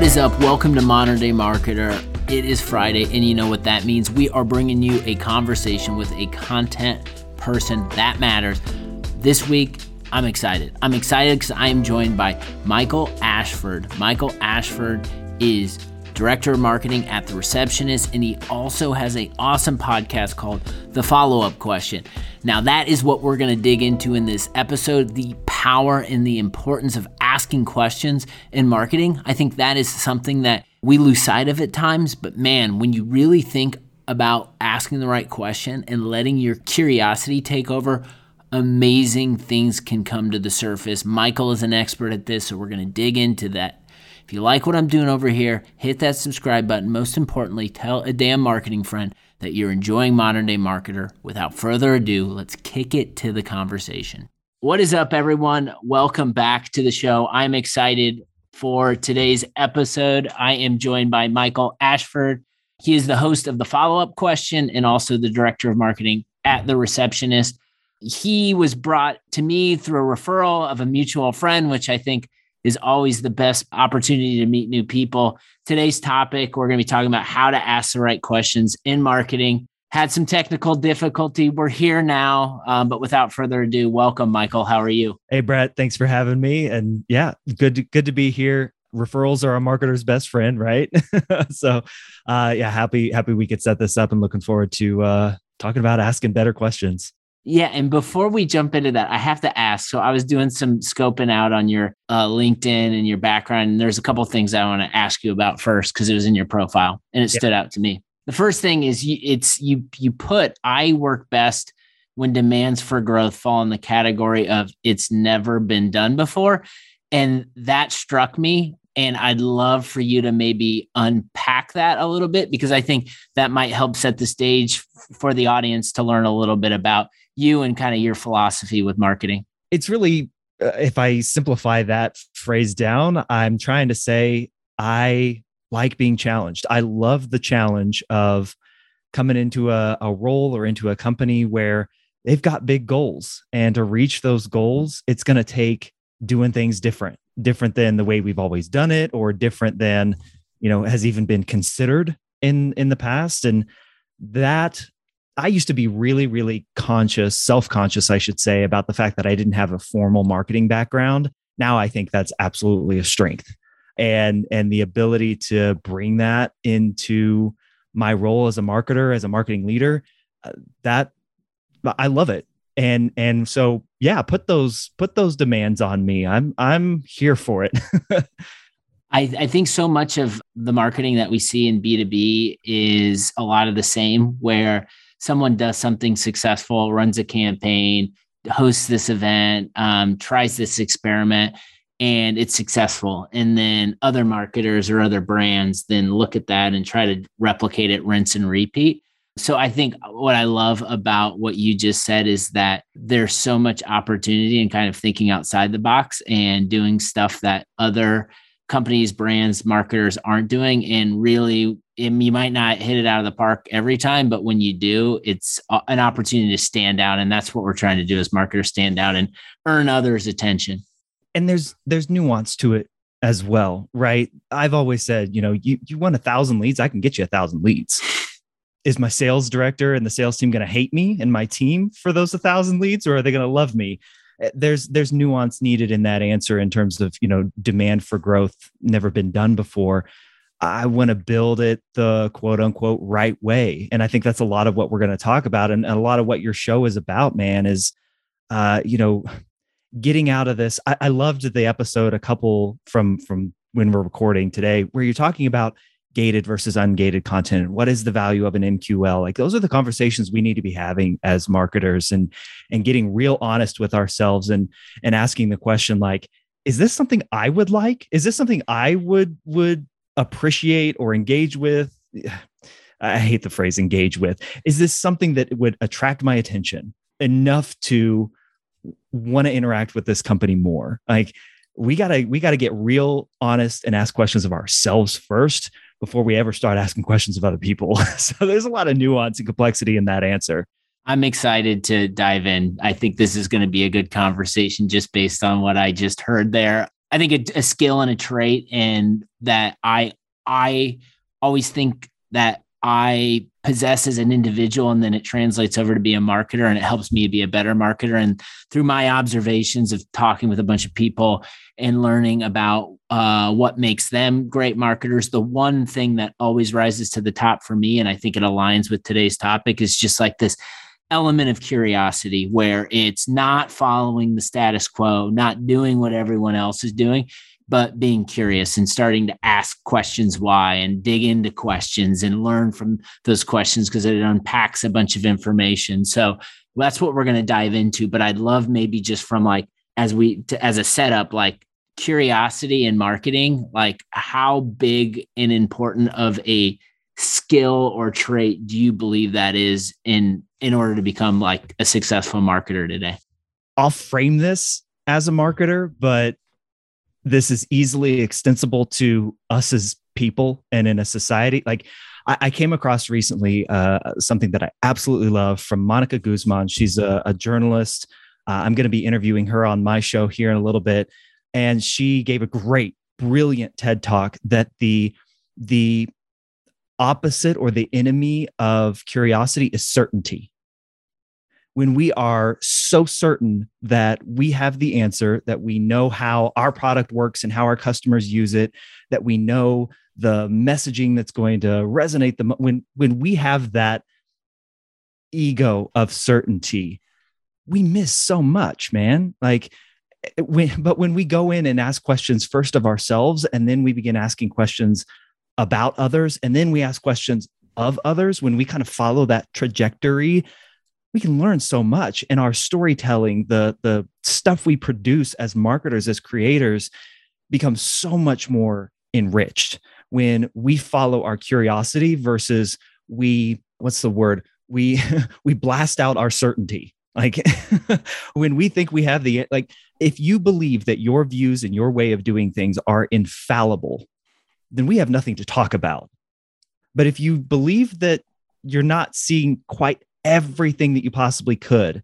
What is up? Welcome to Modern Day Marketer. It is Friday, and you know what that means. We are bringing you a conversation with a content person that matters. This week, I'm excited. I'm excited because I am joined by Michael Ashford. Michael Ashford is director of marketing at The Receptionist, and he also has an awesome podcast called The Follow Up Question. Now, that is what we're going to dig into in this episode the power and the importance of asking questions in marketing. I think that is something that we lose sight of at times, but man, when you really think about asking the right question and letting your curiosity take over, amazing things can come to the surface. Michael is an expert at this, so we're going to dig into that if you like what I'm doing over here, hit that subscribe button. Most importantly, tell a damn marketing friend that you're enjoying Modern Day Marketer. Without further ado, let's kick it to the conversation. What is up, everyone? Welcome back to the show. I'm excited for today's episode. I am joined by Michael Ashford. He is the host of the follow up question and also the director of marketing at The Receptionist. He was brought to me through a referral of a mutual friend, which I think is always the best opportunity to meet new people. Today's topic, we're going to be talking about how to ask the right questions in marketing. Had some technical difficulty. We're here now, um, but without further ado, welcome, Michael. How are you? Hey, Brett. Thanks for having me. And yeah, good to, good to be here. Referrals are a marketer's best friend, right? so, uh, yeah, happy happy we could set this up, and looking forward to uh, talking about asking better questions. Yeah, and before we jump into that, I have to ask. So I was doing some scoping out on your uh, LinkedIn and your background, and there's a couple things I want to ask you about first because it was in your profile and it yeah. stood out to me. The first thing is you, it's you you put I work best when demands for growth fall in the category of it's never been done before, and that struck me. And I'd love for you to maybe unpack that a little bit because I think that might help set the stage for the audience to learn a little bit about you and kind of your philosophy with marketing? It's really, uh, if I simplify that phrase down, I'm trying to say I like being challenged. I love the challenge of coming into a, a role or into a company where they've got big goals. And to reach those goals, it's going to take doing things different, different than the way we've always done it, or different than, you know, has even been considered in in the past. And that I used to be really, really conscious, self conscious, I should say, about the fact that I didn't have a formal marketing background. Now I think that's absolutely a strength. And, and the ability to bring that into my role as a marketer, as a marketing leader, uh, that I love it. And, and so, yeah, put those, put those demands on me. I'm, I'm here for it. I, I, think so much of the marketing that we see in B2B is a lot of the same, where someone does something successful, runs a campaign, hosts this event, um, tries this experiment, and it's successful. And then other marketers or other brands then look at that and try to replicate it, rinse and repeat. So I think what I love about what you just said is that there's so much opportunity in kind of thinking outside the box and doing stuff that other companies, brands, marketers aren't doing. And really, you might not hit it out of the park every time, but when you do, it's an opportunity to stand out. And that's what we're trying to do as marketers stand out and earn others' attention. And there's there's nuance to it as well, right? I've always said, you know, you, you want a thousand leads, I can get you a thousand leads. Is my sales director and the sales team going to hate me and my team for those a thousand leads, or are they going to love me? Eh, there's there's nuance needed in that answer in terms of you know demand for growth never been done before i want to build it the quote unquote right way and i think that's a lot of what we're going to talk about and, and, a lot of what your show is about man is uh you know getting out of this I, I loved the episode a couple from from when we're recording today where you're talking about gated versus ungated content. What is the value of an mql like those are the conversations we need to be having as marketers and and getting real honest with ourselves and and asking the question like is this something i would like? Is this something i would would appreciate or engage with? I hate the phrase engage with. Is this something that would attract my attention enough to want to interact with this company more like we gotta we gotta get real honest and ask questions of ourselves first before we ever start asking questions of other people. so there's a lot of nuance and complexity in that answer. I'm excited to dive in. I think this is going to be a good conversation just based on what I just heard there. I think a, a skill and a trait, and that I I always think that I possess as an individual, and then it translates over to be a marketer, and it helps me be a better marketer. And through my observations of talking with a bunch of people and learning about uh, what makes them great marketers, the one thing that always rises to the top for me, and I think it aligns with today's topic, is just like this element of curiosity where it's not following the status quo, not doing what everyone else is doing, but being curious and starting to ask questions why and dig into questions and learn from those questions because it unpacks a bunch of information. So that's what we're going to dive into. But I'd love maybe just from like, as we, to, as a setup, like curiosity and marketing, like how big and important of a skill or trait do you believe that is in in order to become like a successful marketer today? I'll frame this as a marketer, but this is easily extensible to us as people and in a society. Like I, I came across recently uh, something that I absolutely love from Monica Guzman. She's a, a journalist. Uh, I'm going to be interviewing her on my show here in a little bit, and she gave a great, brilliant TED talk that the the opposite or the enemy of curiosity is certainty. When we are so certain that we have the answer, that we know how our product works and how our customers use it, that we know the messaging that's going to resonate the when when we have that ego of certainty, we miss so much, man. Like eh, when, but when we go in and ask questions first of ourselves and then we begin asking questions about others and then we ask questions of others when we kind of follow that trajectory we can learn so much in our storytelling the the stuff we produce as marketers as creators becomes so much more enriched when we follow our curiosity versus we what's the word we we blast out our certainty like when we think we have the like if you believe that your views and your way of doing things are infallible then we have nothing to talk about. But if you believe that you're not seeing quite everything that you possibly could,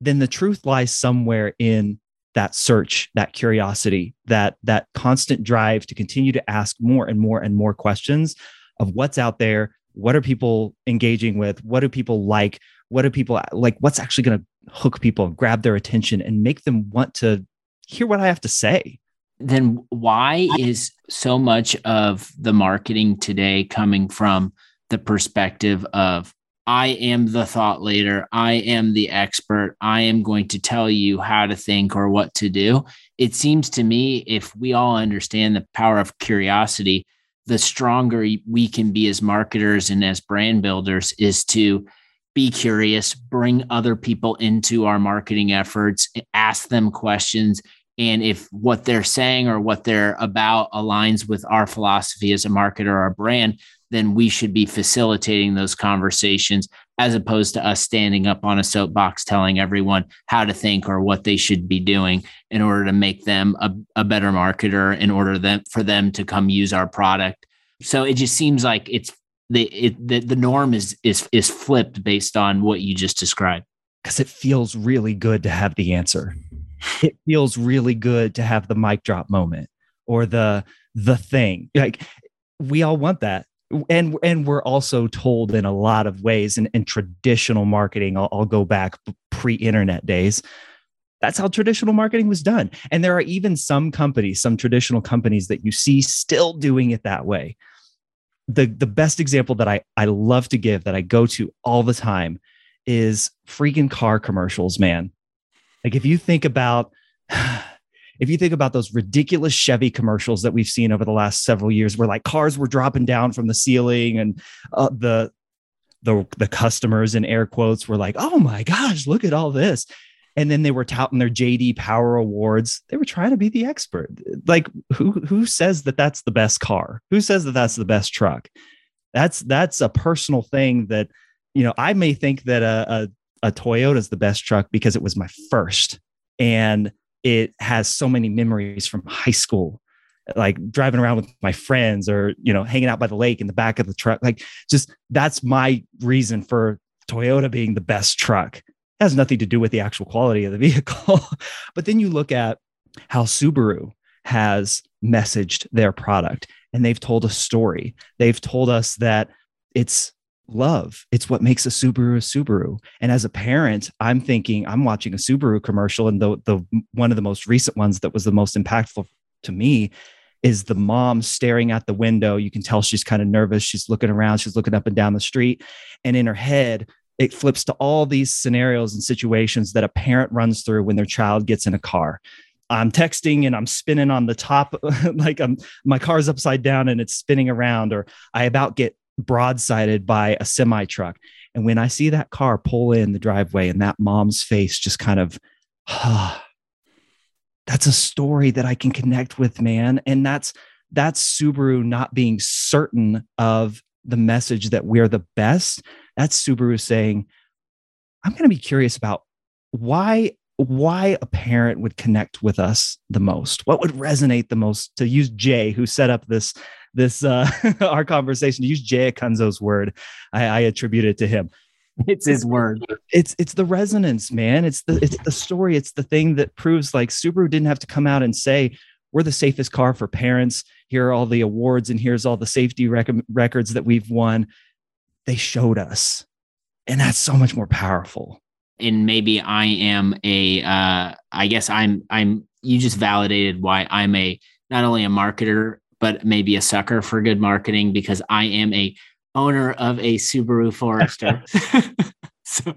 then the truth lies somewhere in that search, that curiosity, that that constant drive to continue to ask more and more and more questions of what's out there, what are people engaging with, what do people like, what do people like, what's actually going to hook people, grab their attention, and make them want to hear what I have to say. Then why is so much of the marketing today coming from the perspective of I am the thought leader, I am the expert, I am going to tell you how to think or what to do? It seems to me if we all understand the power of curiosity, the stronger we can be as marketers and as brand builders is to be curious, bring other people into our marketing efforts, ask them questions, and if what they're saying or what they're about aligns with our philosophy as a marketer or a brand, then we should be facilitating those conversations as opposed to us standing up on a soapbox telling everyone how to think or what they should be doing in order to make them a, a better marketer in order that, for them to come use our product. So it just seems like it's the it, the, the norm is is is flipped based on what you just described because it feels really good to have the answer it feels really good to have the mic drop moment or the the thing. Like we all want that. And and we're also told in a lot of ways in, in traditional marketing I'll, I'll go back pre-internet days that's how traditional marketing was done. And there are even some companies some traditional companies that you see still doing it that way. The the best example that i i love to give that i go to all the time is freaking car commercials man like if you think about if you think about those ridiculous Chevy commercials that we've seen over the last several years, where like cars were dropping down from the ceiling and uh, the the the customers in air quotes were like, "Oh my gosh, look at all this," and then they were touting their JD Power Awards. They were trying to be the expert. Like who who says that that's the best car? Who says that that's the best truck? That's that's a personal thing that you know. I may think that a, a a Toyota is the best truck because it was my first. And it has so many memories from high school like driving around with my friends or you know hanging out by the lake in the back of the truck. Like just that's my reason for Toyota being the best truck. It has nothing to do with the actual quality of the vehicle. But then you look at how Subaru has messaged their product and they've told a story. They've told us that it's love. It's what makes a Subaru a Subaru. And as a parent, I'm thinking I'm watching a Subaru commercial, and the the one of the most recent ones that was the most impactful to me is the mom staring out the window. You can tell she's kind of nervous. She's looking around. She's looking up and down the street, and in her head. It flips to all these scenarios and situations that a parent runs through when their child gets in a car. I'm texting and I'm spinning on the top, like I'm my car's upside down and it's spinning around, or I about get broadsided by a semi truck. And when I see that car pull in the driveway and that mom's face just kind of, ah, that's a story that I can connect with, man. And that's that's Subaru not being certain of the message that we're the best. That's Subaru saying, I'm going to be curious about why why a parent would connect with us the most what would resonate the most to use jay who set up this this uh our conversation. To use jay Acunzo's word. I, I attribute it to him. It's his word. It's it's the resonance man. It's the it's the story. It's the thing that proves like subaru didn't have to come out and say we're the safest car for parents. Here are all the awards and here's all the safety rec- records that we've won. They showed us. And that's so much more powerful. And maybe I am a uh I guess I'm I'm you just validated why I'm a not only a marketer but maybe a sucker for good marketing because I am a owner of a Subaru Forester. so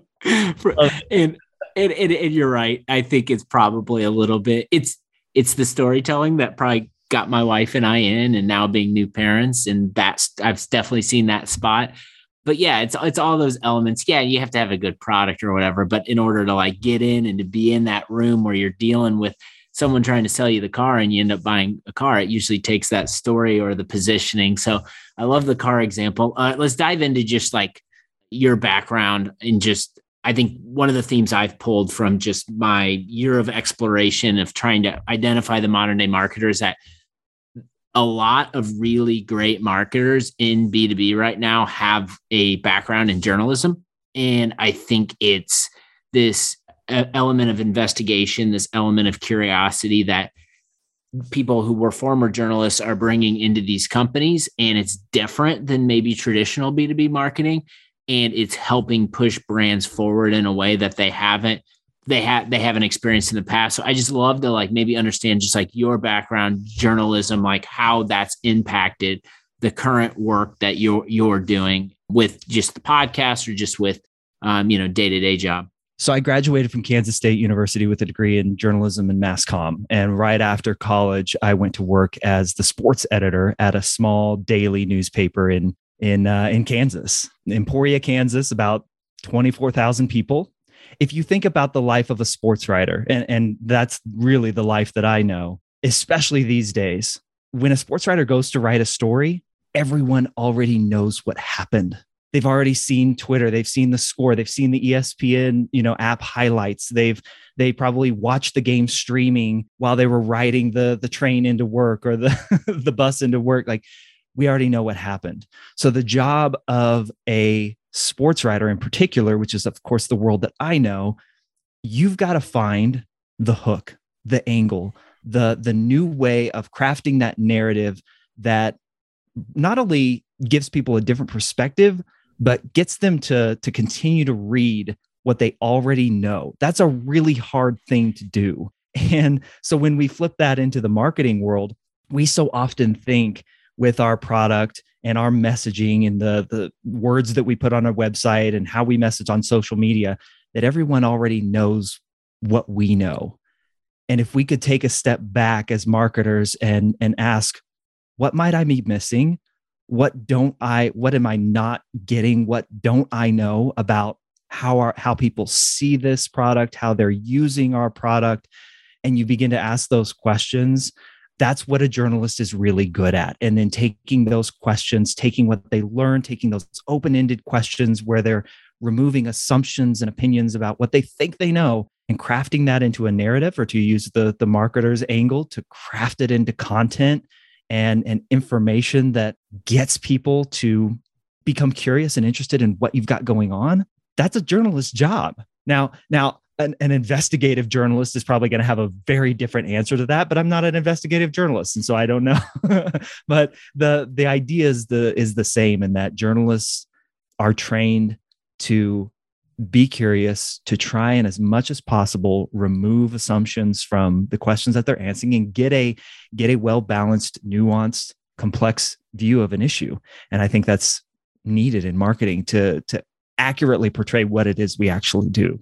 for, and, and, and and you're right. I think it's probably a little bit it's it's the storytelling that probably got my wife and I in and now being new parents and that's I've definitely seen that spot but yeah, it's it's all those elements. Yeah, you have to have a good product or whatever, but in order to like get in and to be in that room where you're dealing with someone trying to sell you the car and you end up buying a car, it usually takes that story or the positioning. So I love the car example. Uh, let's dive into just like your background and just I think one of the themes I've pulled from just my year of exploration of trying to identify the modern day marketers that a lot of really great marketers in B2B right now have a background in journalism. And I think it's this element of investigation, this element of curiosity that people who were former journalists are bringing into these companies. And it's different than maybe traditional B2B marketing. And it's helping push brands forward in a way that they haven't they have they haven't experienced in the past. So I just love to like maybe understand just like your background, journalism, like how that's impacted the current work that you're you're doing with just the podcast or just with um, you know day to day job. So I graduated from Kansas State University with a degree in journalism and mass comm. And right after college, I went to work as the sports editor at a small daily newspaper in in uh, in Kansas, Emporia, Kansas, about 24,000 people if you think about the life of a sports writer, and, and that's really the life that I know, especially these days, when a sports writer goes to write a story, everyone already knows what happened. They've already seen Twitter, they've seen the score, they've seen the ESPN, you know, app highlights. They've they probably watched the game streaming while they were riding the the train into work or the the bus into work. Like we already know what happened. So the job of a sports writer in particular, which is, of course, the world that I know, you've got to find the hook, the angle, the, the new way of crafting that narrative that not only gives people a different perspective, but gets them to, to continue to read what they already know. That's a really hard thing to do. And so when we flip that into the marketing world, we so often think with our product and our messaging and the the words that we put on our website and how we message on social media that everyone already knows what we know and if we could take a step back as marketers and and ask what might i be missing what don't i what am i not getting? What don't i know about how our how people see this product how they're using our product? And you begin to ask those questions. That's what a journalist is really good at. And then taking those questions, taking what they learn, taking those open ended questions where they're removing assumptions and opinions about what they think they know and crafting that into a narrative or to use the, the marketer's angle to craft it into content and, and information that gets people to become curious and interested in what you've got going on. That's a journalist's job. Now, now an, an investigative journalist is probably going to have a very different answer to that but i'm not an investigative journalist and so i don't know but the the idea is the is the same in that journalists are trained to be curious to try and as much as possible remove assumptions from the questions that they're answering and get a get a well balanced nuanced complex view of an issue. And i think that's needed in marketing to to accurately portray what it is we actually do.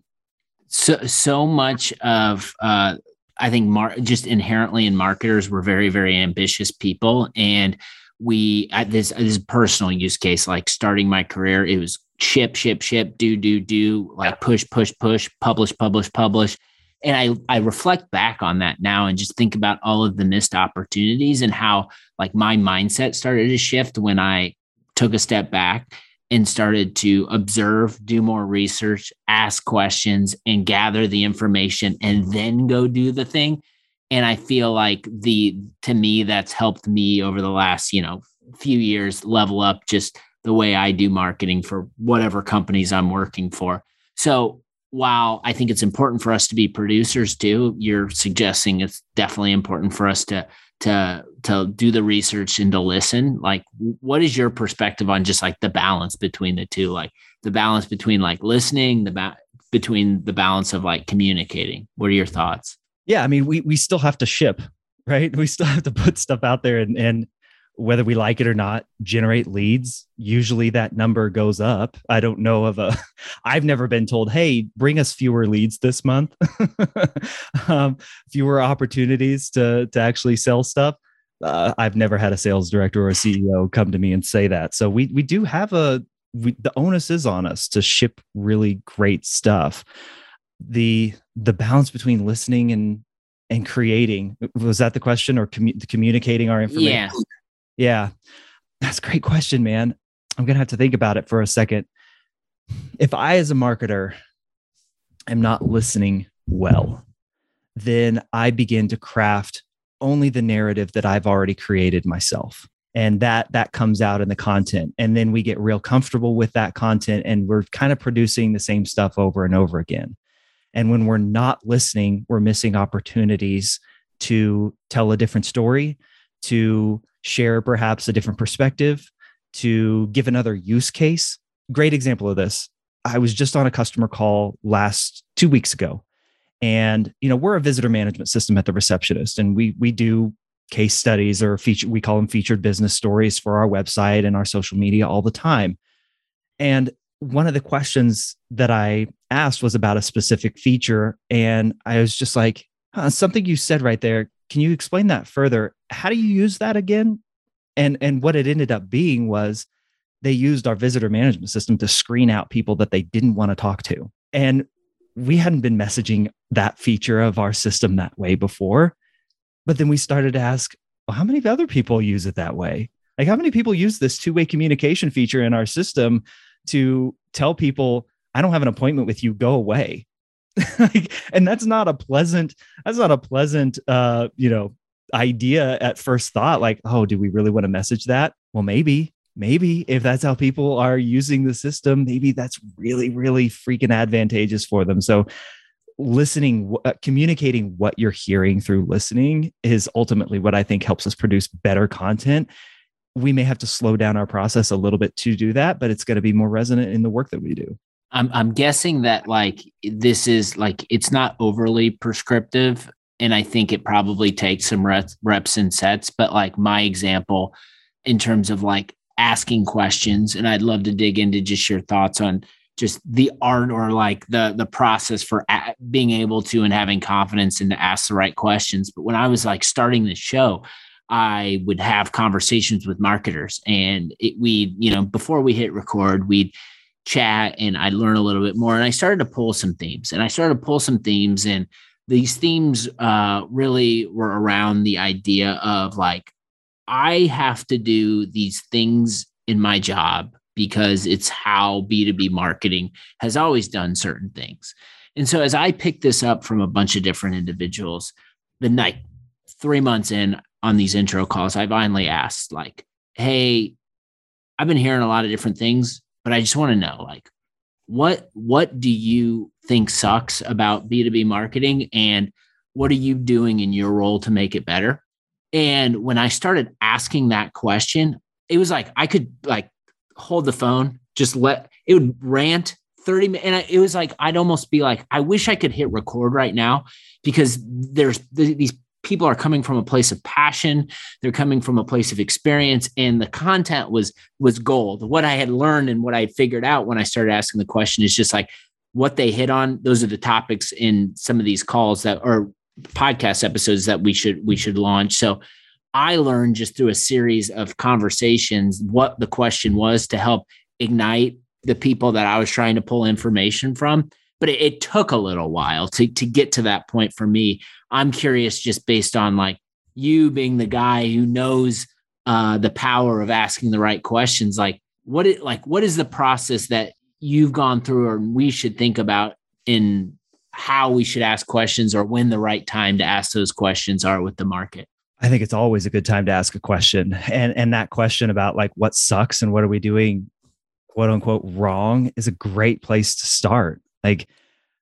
So so much of uh i think mar- just inherently in marketers we're very very ambitious people. And we at this this personal use case like starting my career it was ship, ship, ship, do, do, do, like push, push, push, publish, publish, publish. And I, I reflect back on that now and just think about all of the missed opportunities and how like my mindset started to shift when I took a step back and started to observe, do more research, ask questions, and gather the information and then go do the thing. And I feel like the to me that's helped me over the last, you know, few years level up just the way I do marketing for whatever companies I'm working for. So while I think it's important for us to be producers too, you're suggesting it's definitely important for us to to to do the research and to listen. Like, what is your perspective on just like the balance between the two? Like the balance between like listening, the ba- between the balance of like communicating. What are your thoughts? Yeah, I mean, we we still have to ship, right? We still have to put stuff out there and and whether we like it or not, generate leads. Usually that number goes up. I don't know of a, I've never been told, hey, bring us fewer leads this month, um, fewer opportunities to, to actually sell stuff. Uh, I've never had a sales director or a CEO come to me and say that. So we, we do have a, we, the onus is on us to ship really great stuff. The, the balance between listening and, and creating was that the question or commu- communicating our information? Yeah. Yeah, that's a great question, man. I'm going to have to think about it for a second. If I, as a marketer, am not listening well, then I begin to craft only the narrative that I've already created myself. And that that comes out in the content. And then we get real comfortable with that content and we're kind of producing the same stuff over and over again. And when we're not listening, we're missing opportunities to tell a different story, to share perhaps a different perspective, to give another use case. Great example of this. I was just on a customer call last two weeks ago. And you know, we're a visitor management system at the receptionist, and we we do case studies or feature we call them featured business stories for our website and our social media all the time. And one of the questions that I asked was about a specific feature. And I was just like, huh, something you said right there can you explain that further? How do you use that again? And and what it ended up being was they used our visitor management system to screen out people that they didn't want to talk to. And we hadn't been messaging that feature of our system that way before. But then we started to ask, well, how many other people use it that way? Like, how many people use this two way communication feature in our system to tell people, I don't have an appointment with you, go away? like, and that's not a pleasant that's not a pleasant uh you know idea at first thought like oh do we really want to message that? Well maybe maybe if that's how people are using the system maybe that's really really freaking advantageous for them. So listening uh, communicating what you're hearing through listening is ultimately what i think helps us produce better content we may have to slow down our process a little bit to do that but it's going to be more resonant in the work that we do I'm I'm guessing that like this is like it's not overly prescriptive, and I think it probably takes some reps, and sets. But like my example, in terms of like asking questions, and I'd love to dig into just your thoughts on just the art or like the the process for a- being able to and having confidence and to ask the right questions. But when I was like starting the show, I would have conversations with marketers, and we you know before we hit record, we'd chat and I'd learn a little bit more. And I started to pull some themes and I started to pull some themes. And these themes uh, really were around the idea of like, I have to do these things in my job because it's how B2B marketing has always done certain things. And so as I picked this up from a bunch of different individuals, the night, three months in on these intro calls, I finally asked, like, hey, I've been hearing a lot of different things but I just want to know like what what do you think sucks about B2B marketing and what are you doing in your role to make it better? And when I started asking that question, it was like I could like hold the phone, just let it would rant 30 minutes. And it was like, I'd almost be like, I wish I could hit record right now because there's these people are coming from a place of passion. They're coming from a place of experience. And the content was was gold. What i had learned and what i had figured out when i started asking the question is just like what they hit on those are the topics in some of these calls that are podcast episodes that we should we should launch. So i learned just through a series of conversations what the question was to help ignite the people that i was trying to pull information from but it, it took a little while to to get to that point for me i'm curious just based on like you being the guy who knows uh, the power of asking the right questions like what it like what is the process that you've gone through or we should think about in how we should ask questions or when the right time to ask those questions are with the market I think it's always a good time to ask a question. And and that question about like what sucks and what are we doing quote unquote wrong is a great place to start. Like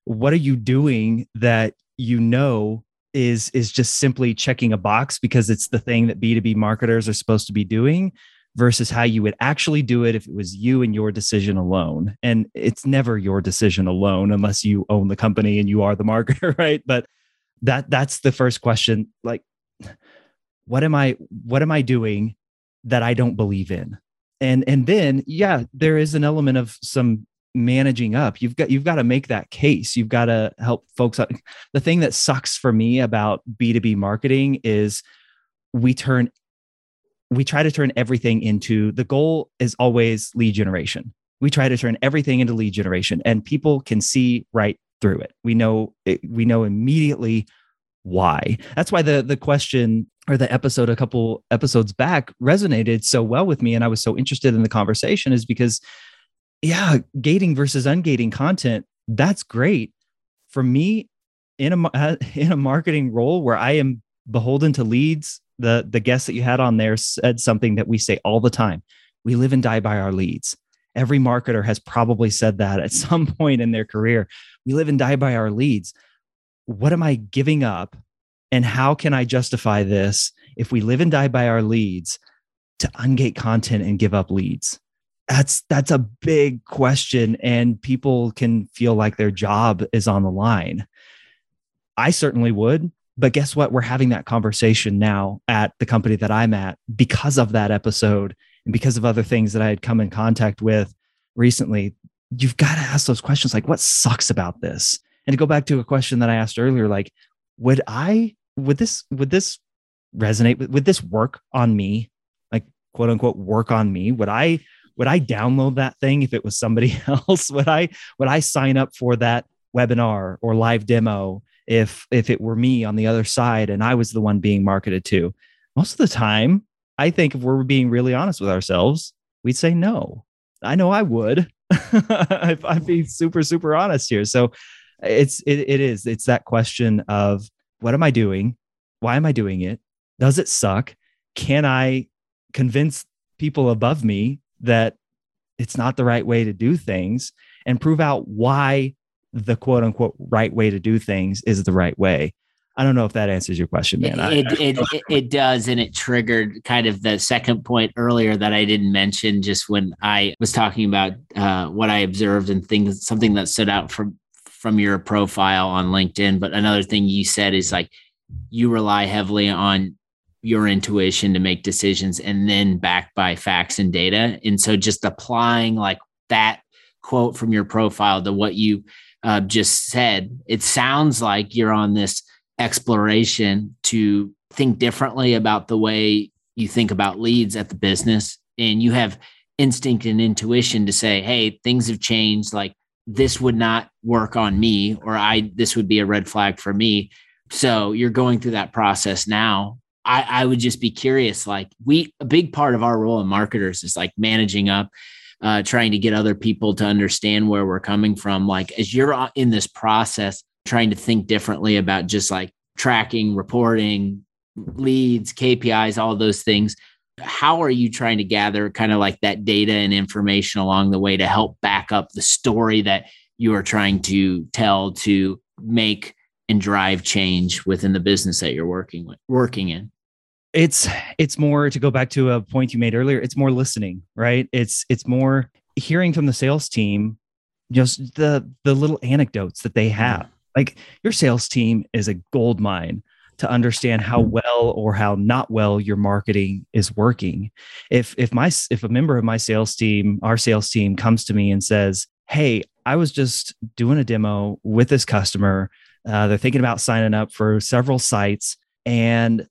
what are you doing that you know is is just simply checking a box because it's the thing that B2B marketers are supposed to be doing versus how you would actually do it if it was you and your decision alone. And it's never your decision alone unless you own the company and you are the marketer, right? But that that's the first question like what am I what am I doing that I don't believe in? And and then yeah, there is an element of some managing up. You've got you've got to make that case. You've got to help folks out. the thing that sucks for me about b2b marketing is we turn we try to turn everything into the goal is always lead generation. We try to turn everything into lead generation and people can see right through it. We know it, we know immediately why. That's why the the question or the episode a couple episodes back resonated so well with me and i was so interested in the conversation is because yeah, gating versus ungating content, that's great. For me, in a in a marketing role where I am beholden to leads, the the guest that you had on there said something that we say all the time. We live and die by our leads. Every marketer has probably said that at some point in their career. We live and die by our leads. What am I giving up? And how can I justify this if we live and die by our leads to ungate content and give up leads? That's that's a big question and people can feel like their job is on the line. I certainly would but guess what? We're having that conversation now at the company that i'm at because of that episode and because of other things that i had come in contact with recently. You've got to ask those questions like what sucks about this? And to go back to a question that i asked earlier like would i would this would this resonate would this work on me? Like quote unquote work on me? Would i would I download that thing if it was somebody else? would I would I sign up for that webinar or live demo if if it were me on the other side and I was the one being marketed to? Most of the time, I think if we're being really honest with ourselves, we'd say no. I know I would. if I'm being super super honest here. So it's it, it is it's that question of what am I doing? Why am I doing it? Does it suck? Can I convince people above me that it's not the right way to do things and prove out why the quote unquote right way to do things is the right way. I don't know if that answers your question, man. It, it, it, it, does. And it triggered kind of the second point earlier that I didn't mention just when I was talking about uh, what I observed and things, something that stood out from, from your profile on LinkedIn. But another thing you said is like you rely heavily on your intuition to make decisions and then backed by facts and data. And so just applying like that quote from your profile to what you uh, just said, it sounds like you're on this exploration to think differently about the way you think about leads at the business. And you have instinct and intuition to say, hey, things have changed. Like this would not work on me, or I, this would be a red flag for me. So you're going through that process now I, I would just be curious. Like we, a big part of our role in marketers is like managing up, uh, trying to get other people to understand where we're coming from. Like as you're in this process, trying to think differently about just like tracking, reporting, leads, KPIs, all those things. How are you trying to gather kind of like that data and information along the way to help back up the story that you are trying to tell to make and drive change within the business that you're working with, working in? It's it's more to go back to a point you made earlier. It's more listening, right? It's it's more hearing from the sales team just the the little anecdotes that they have. Like your sales team is a gold mine to understand how well or how not well your marketing is working. If if my if a member of my sales team, our sales team comes to me and says, "Hey, I was just doing a demo with this customer. Uh, they're thinking about signing up for several sites, and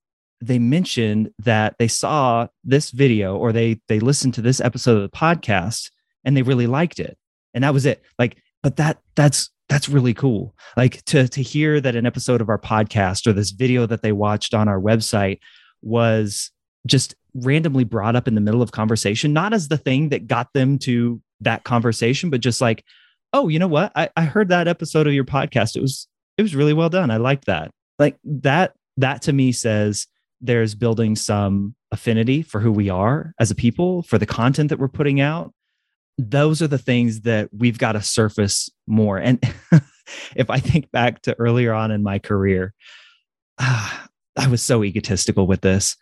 they mentioned that they saw this video or they they listened to this episode of the podcast and they really liked it, and that was it. Like, but that that's that's really cool. Like to to hear that an episode of our podcast or this video that they watched on our website was just randomly brought up in the middle of conversation not as the thing that got them to that conversation but just like oh you know what? I, I heard that episode of your podcast. It was it was really well done. I liked that. Like that that to me says there's building some affinity for who we are as a people for the content that we're putting out those are the things that we've got to surface more. And if I think back to earlier on in my career, uh, I was so egotistical with this.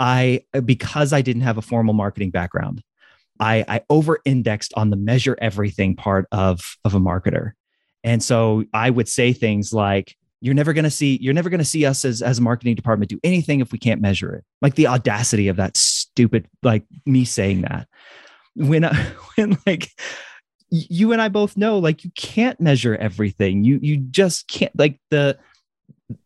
I, because I didn't have a formal marketing background, I, I over indexed on the measure everything part of, of a marketer. And so I would say things like, you're never going to see you're never going to see us as as a marketing department do anything if we can't measure it like the audacity of that stupid like me saying that when I, uh, when like you and I both know like you can't measure everything. You you just can't like the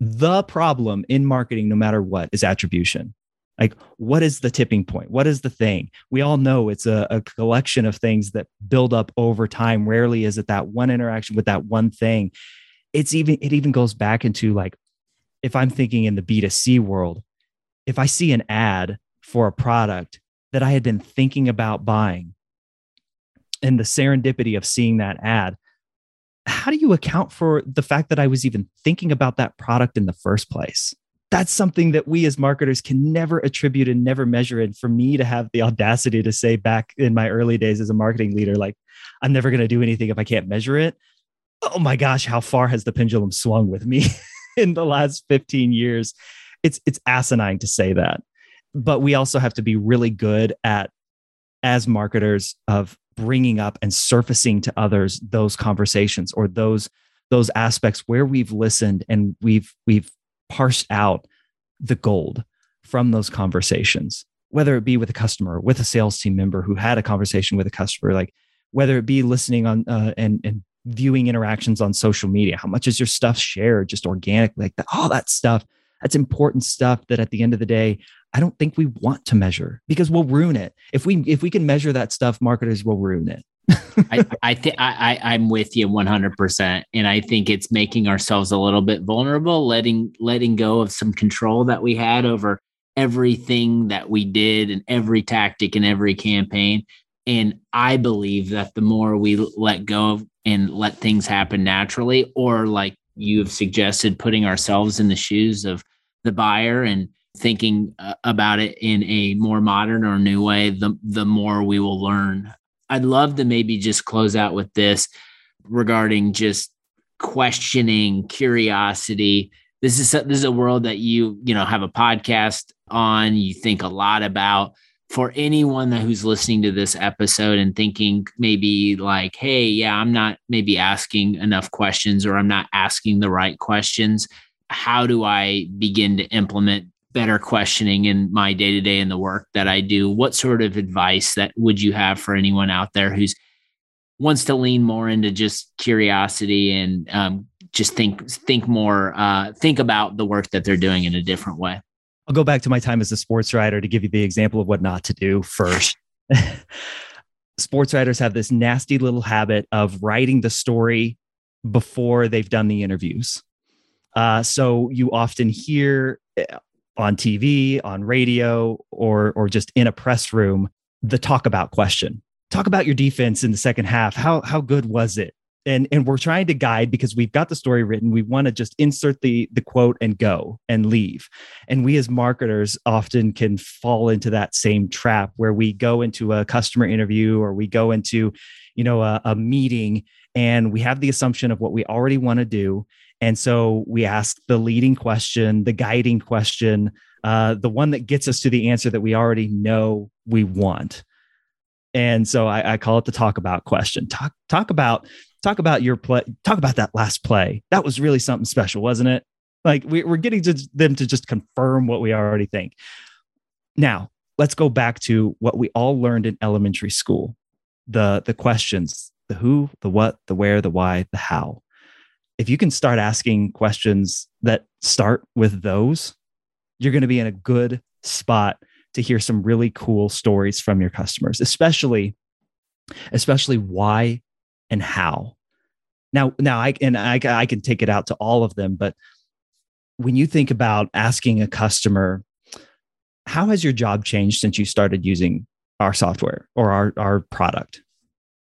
the problem in marketing no matter what is attribution. Like what is the tipping point? What is the thing? We all know it's a, a collection of things that build up over time. Rarely is it that one interaction with that one thing. It's even it even goes back into like if I'm thinking in the B2C world, if I see an ad for a product that I had been thinking about buying and the serendipity of seeing that ad. How do you account for the fact that I was even thinking about that product in the first place? That's something that we as marketers can never attribute and never measure. And for me to have the audacity to say back in my early days as a marketing leader, like, I'm never going to do anything if I can't measure it. Oh my gosh, how far has the pendulum swung with me in the last 15 years? It's, it's asinine to say that but we also have to be really good at as marketers of bringing up and surfacing to others those conversations or those those aspects where we've listened and we've we've parsed out the gold from those conversations whether it be with a customer with a sales team member who had a conversation with a customer like whether it be listening on uh, and and viewing interactions on social media how much is your stuff shared just organically like all that stuff that's important stuff that at the end of the day I don't think we want to measure because we'll ruin it. If we if we can measure that stuff, marketers will ruin it. I, I think I, I'm with you 100, percent and I think it's making ourselves a little bit vulnerable, letting letting go of some control that we had over everything that we did and every tactic and every campaign. And I believe that the more we let go and let things happen naturally, or like you have suggested, putting ourselves in the shoes of the buyer and thinking uh, about it in a more modern or new way, the the more we will learn. I'd love to maybe just close out with this regarding just questioning, curiosity. This is this is a world that you you know have a podcast on. You think a lot about. For anyone that who's listening to this episode and thinking maybe like, hey, yeah, I'm not maybe asking enough questions or I'm not asking the right questions. How do I begin to implement better questioning in my day to day in the work that I do. What sort of advice that would you have for anyone out there who's wants to lean more into just curiosity and um, just think think more uh, think about the work that they're doing in a different way? I'll go back to my time as a sports writer to give you the example of what not to do first. sports writers have this nasty little habit of writing the story before they've done the interviews. Uh, so you often hear on TV, on radio, or or just in a press room, the talk about question. Talk about your defense in the second half. How how good was it? And and we're trying to guide because we've got the story written. We want to just insert the the quote and go and leave. And we as marketers often can fall into that same trap where we go into a customer interview or we go into you know a, a meeting and we have the assumption of what we already want to do. And so we ask the leading question the guiding question uh, the one that gets us to the answer that we already know we want. And so I, I, call it the talk about question. Talk talk about talk about your play. Talk about that last play. That was really something special, wasn't it? Like we, we're getting to them to just confirm what we already think. Now let's go back to what we all learned in elementary school: the the questions, the who, the what, the where, the why, the how. If you can start asking questions that start with those, you're going to be in a good spot to hear some really cool stories from your customers, especially especially why and how. Now, now I and I, I can take it out to all of them, but when you think about asking a customer, how has your job changed since you started using our software or our, our product?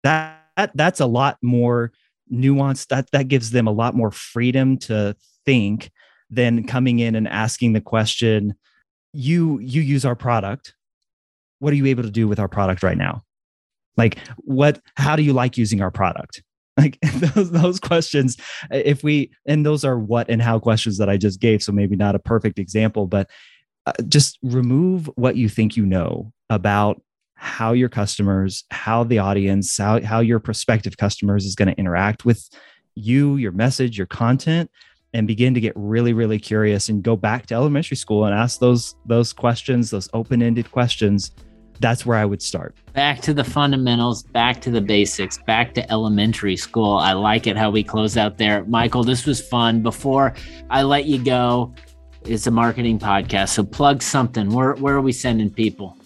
That, that that's a lot more nuanced. That that gives them a lot more freedom to think than coming in and asking the question, you you use our product what are you able to do with our product right now like what how do you like using our product? Like those, those questions if we and those are what and how questions that i just gave so maybe not a perfect example but uh, just remove what you think you know about how your customers how the audience how, how your prospective customers is going to interact with you your message your content and begin to get really really curious and go back to elementary school and ask those those questions those open-ended questions that's where i would start. Back to the fundamentals back to the basics back to elementary school. I like it how we close out there. Michael this was fun. Before i let you go it's a marketing podcast so plug something. Where, where are we sending people?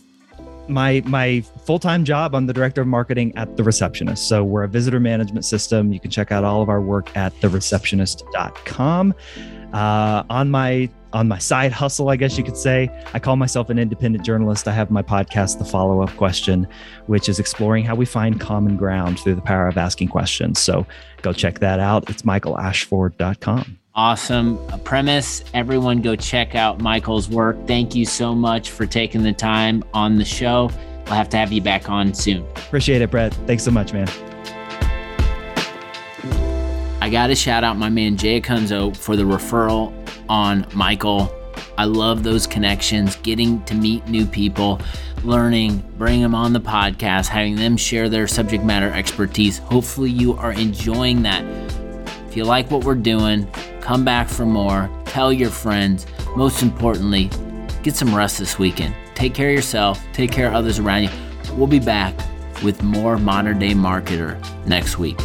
My my full-time job i'm the director of marketing at the receptionist. So we're a visitor management system. You can check out all of our work at thereceptionist.com uh, on my on my side hustle i guess you could say i call myself an independent journalist i have my podcast the follow-up question which is exploring how we find common ground through the power of asking questions so go check that out it's michaelashford.com awesome premise. Everyone go check out Michael's work. Thank you so much for taking the time on the show. We'll have to have you back on soon. Appreciate it, Brett. Thanks so much, man. I got to shout out my man Jay Acunzo for the referral on Michael. I love those connections, getting to meet new people, learning, bring them on the podcast, having them share their subject matter expertise. Hopefully, you are enjoying that. If you like what we're doing, Come back for more. Tell your friends. Most importantly, get some rest this weekend. Take care of yourself. Take care of others around you. We'll be back with more Modern Day Marketer next week.